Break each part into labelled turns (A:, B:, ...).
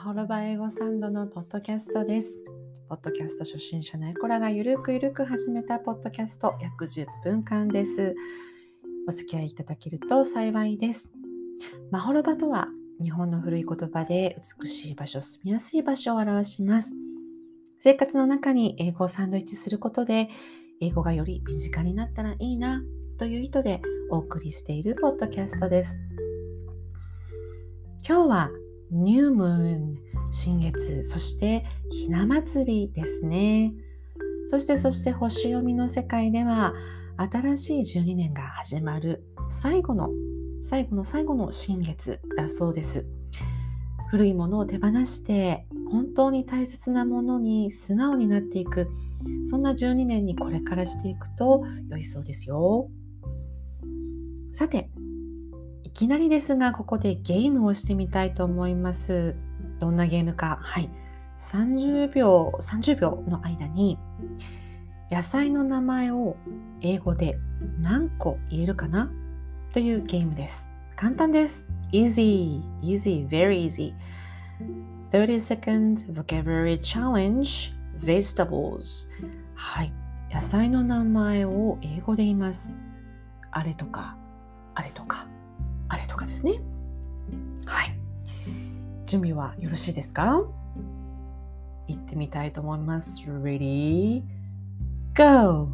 A: everyone! マホロバ英語サンドのポッドキャストです。ポッドキャスト初心者のエコラがゆるくゆるく始めたポッドキャスト約10分間です。お付き合いいただけると幸いです。マホロバとは日本の古い言葉で美しい場所、住みやすい場所を表します。生活の中に英語をサンドイッチすることで英語がより身近になったらいいなという意図でお送りしているポッドキャストです。今日はニュームーン新月そしてひな祭りですね。そしてそして星読みの世界では新しい12年が始まる最後の最後の最後の新月だそうです。古いものを手放して本当に大切なものに素直になっていくそんな12年にこれからしていくと良いそうですよ。さていきなりですがここでゲームをしてみたいと思います。どんなゲームか。はい。30秒30秒の間に野菜の名前を英語で何個言えるかな？というゲームです。簡単です。Easy. Easy. Very easy. 30 second vocabulary challenge. Vegetables. はい。野菜の名前を英語で言います。あれとかあれとか。あれとかですね。はい。準備はよろしいですか？行ってみたいと思います。Ready? Go!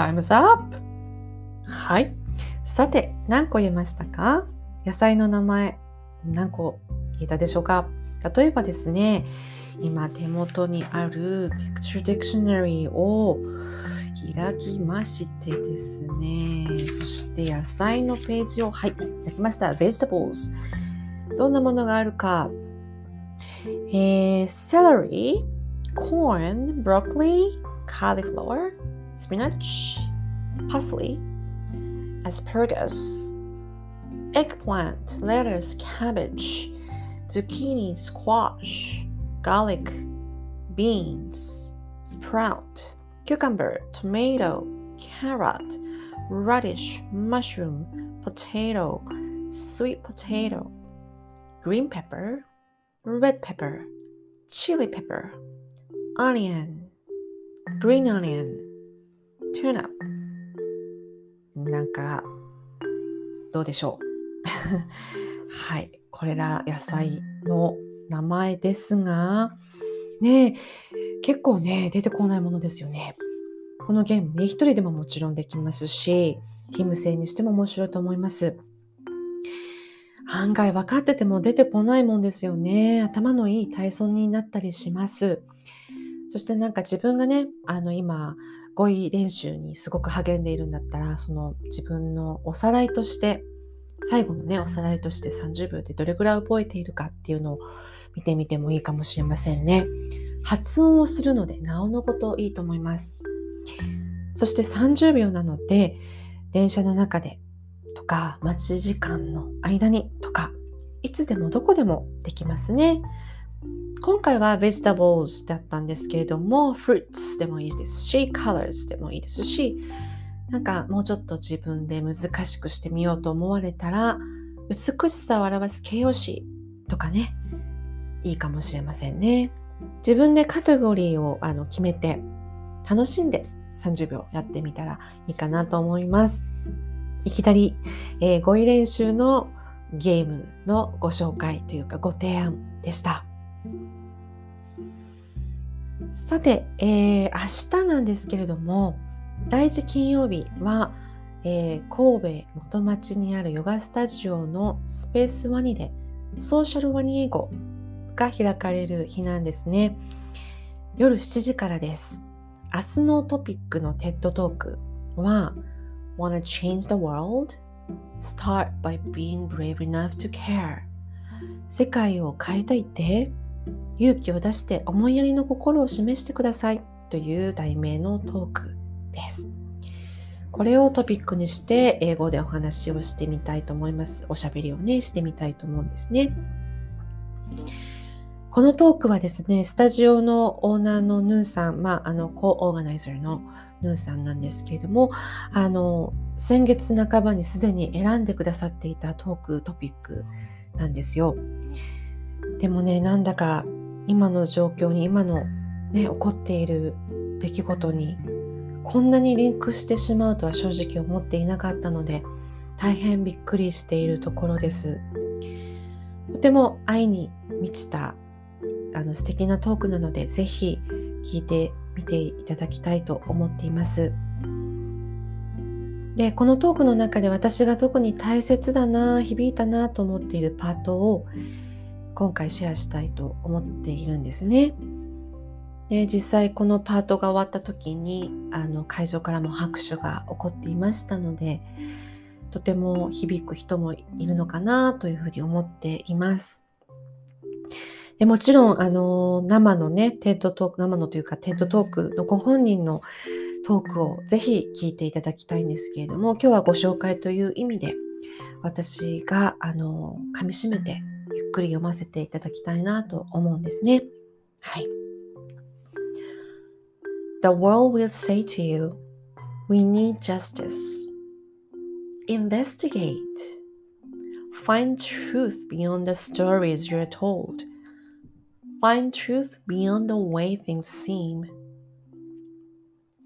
A: Time's up! はい。さて、何個言えましたか？野菜の名前、何個言えたでしょうか？例えばですね、今手元にある Picture Dictionary を開きましてですね、そして野菜のページを、はい、開きました。Vegetables。どんなものがあるか？えー、celery, corn, broccoli, cauliflower, spinach, parsley, asparagus, eggplant, lettuce, cabbage, zucchini, squash, garlic, beans, sprout, cucumber, tomato, carrot, radish, mushroom, potato, sweet potato, green pepper, red pepper, chili pepper, onion, green onion, tuna なんかどうでしょう？はいこれら野菜の名前ですがね結構ね出てこないものですよね。このゲームね一人でももちろんできますしティム制にしても面白いと思います。案外分かってても出てこないもんですよね。頭のいい体操になったりします。そしてなんか自分がねあの今語彙練習にすごく励んでいるんだったらその自分のおさらいとして最後のねおさらいとして30秒でどれぐらい覚えているかっていうのを見てみてもいいかもしれませんね。発音をするのでなおのこといいと思います。そして30秒なので電車の中でとか待ち時間の間にとかいつでもどこでもできますね。今回は vegetables だったんですけれども fruits でもいいですし colors でもいいですしなんかもうちょっと自分で難しくしてみようと思われたら美しさを表す形容詞とかねいいかもしれませんね。自分でカテゴリーをあの決めて楽しんで30秒やってみたらいいかなと思います。いきなり、えー語彙練習のゲームのご紹介というかご提案でした。さて、えー明日なんですけれども第一金曜日は、えー神戸元町にあるヨガスタジオのスペースワニでソーシャルワニ英語が開かれる日なんですね。夜7時からです。明日のトピックの TED トークは Wanna change the world? Start by being brave enough to care. 世界を変えたいって？勇気を出して思いやりの心を示してくださいという題名のトークです。これをトピックにして英語でお話をしてみたいと思います。おしゃべりをね、してみたいと思うんですね。このトークはですね、スタジオのオーナーのヌーさん、まあ、あの、コーオーガナイザーのヌーさんなんですけれども、あの、先月半ばにすでに選んでくださっていたトークトピックなんですよ。でもね、なんだか今の状況に、今のね、起こっている出来事にこんなにリンクしてしまうとは正直思っていなかったので大変びっくりしているところです。とても愛に満ちたあの素敵なトークなのでぜひ聞いてみていただきたいと思っています。でこのトークの中で私が特に大切だな響いたなと思っているパートを今回シェアしたいと思っているんですね。で実際このパートが終わった時にあの会場からも拍手が起こっていましたのでとても響く人もいるのかなというふうに思っています。でもちろんあの生のねテントトーク生のというかテントトークのご本人のトークをぜひ聞いていただきたいんですけれども今日はご紹介という意味で私があの噛みしめてゆっくり読ませていただきたいなと思うんですね。はい。The world will say to you, We need justice. Investigate. Find truth beyond the stories you're told. Find truth beyond the way things seem.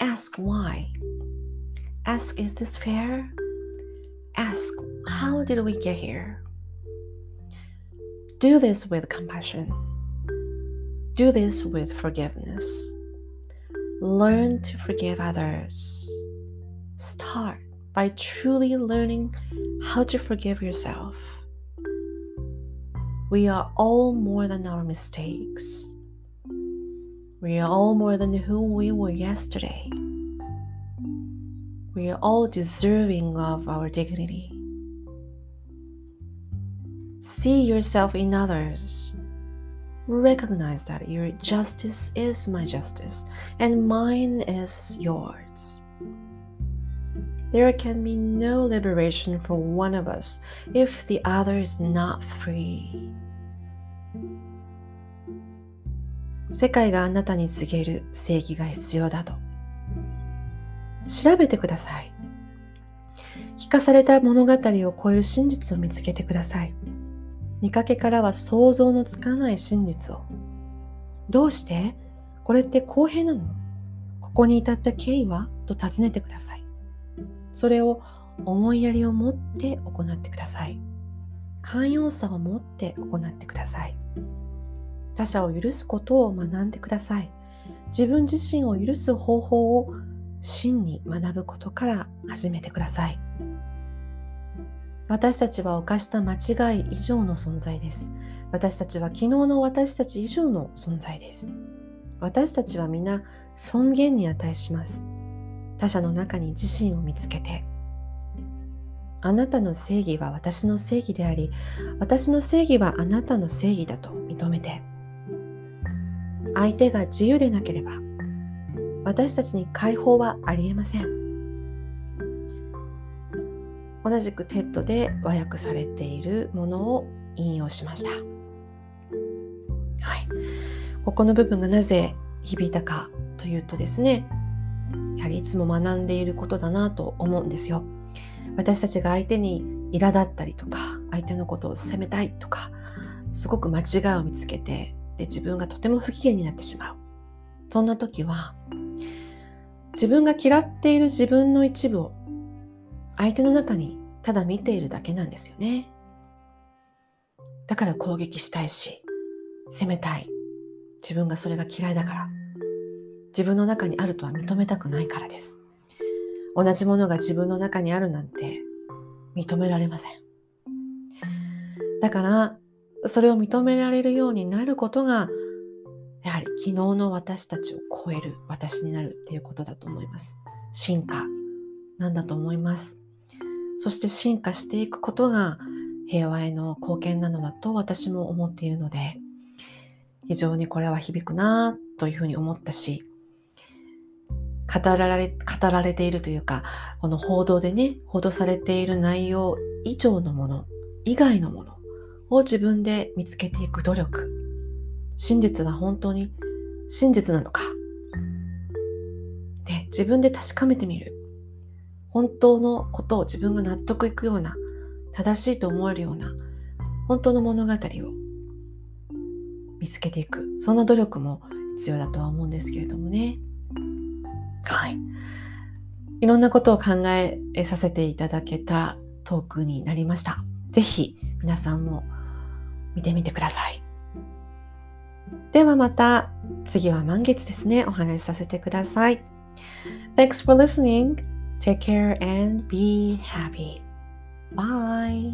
A: Ask why. Ask, is this fair? Ask, how did we get here? Do this with compassion. Do this with forgiveness. Learn to forgive others. Start by truly learning how to forgive yourself. We are all more than our mistakes. We are all more than who we were yesterday. We are all deserving of our dignity. See yourself in others recognize that your justice is my justice and mine is yours. There can be no liberation for one of us if the other is not free. 世界があなたに告げる正義が必要だと調べてください聞かされた物語を超える真実を見つけてください 見かけからは想像のつかない真実を。どうして？これって公平なの？ここに至った経緯は？と尋ねてください。それを思いやりを持って行ってください。寛容さを持って行ってください。他者を許すことを学んでください。自分自身を許す方法を真に学ぶことから始めてください。私たちは犯した間違い以上の存在です。私たちは昨日の私たち以上の存在です。私たちは皆尊厳に値します。他者の中に自身を見つけて。あなたの正義は私の正義であり、私の正義はあなたの正義だと認めて。相手が自由でなければ、私たちに解放はありえません。同じく TED で和訳されているものを引用しました。はい。ここの部分がなぜ響いたかというとですね、やはりいつも学んでいることだなと思うんですよ。私たちが相手に苛立ったりとか、相手のことを責めたいとか、すごく間違いを見つけて、で自分がとても不機嫌になってしまう。そんな時は、自分が嫌っている自分の一部を相手の中にただ見ているだけなんですよね。だから攻撃したいし、責めたい。自分がそれが嫌いだから。自分の中にあるとは認めたくないからです。同じものが自分の中にあるなんて認められません。だから、それを認められるようになることが、やはり昨日の私たちを超える私になるっていうことだと思います。進化なんだと思います。そして進化していくことが平和への貢献なのだと私も思っているので非常にこれは響くなというふうに思ったし語られ語られているというかこの報道でね報道されている内容以上のもの以外のものを自分で見つけていく努力真実は本当に真実なのかで自分で確かめてみる。本当のことを自分が納得いくような正しいと思えるような本当の物語を見つけていく。そんな努力も必要だとは思うんですけれどもね。はい。いろんなことを考えさせていただけたトークになりました。是非皆さんも見てみてください。ではまた次は満月ですね。お話しさせてください。Thanks for listening. Take care and be happy. Bye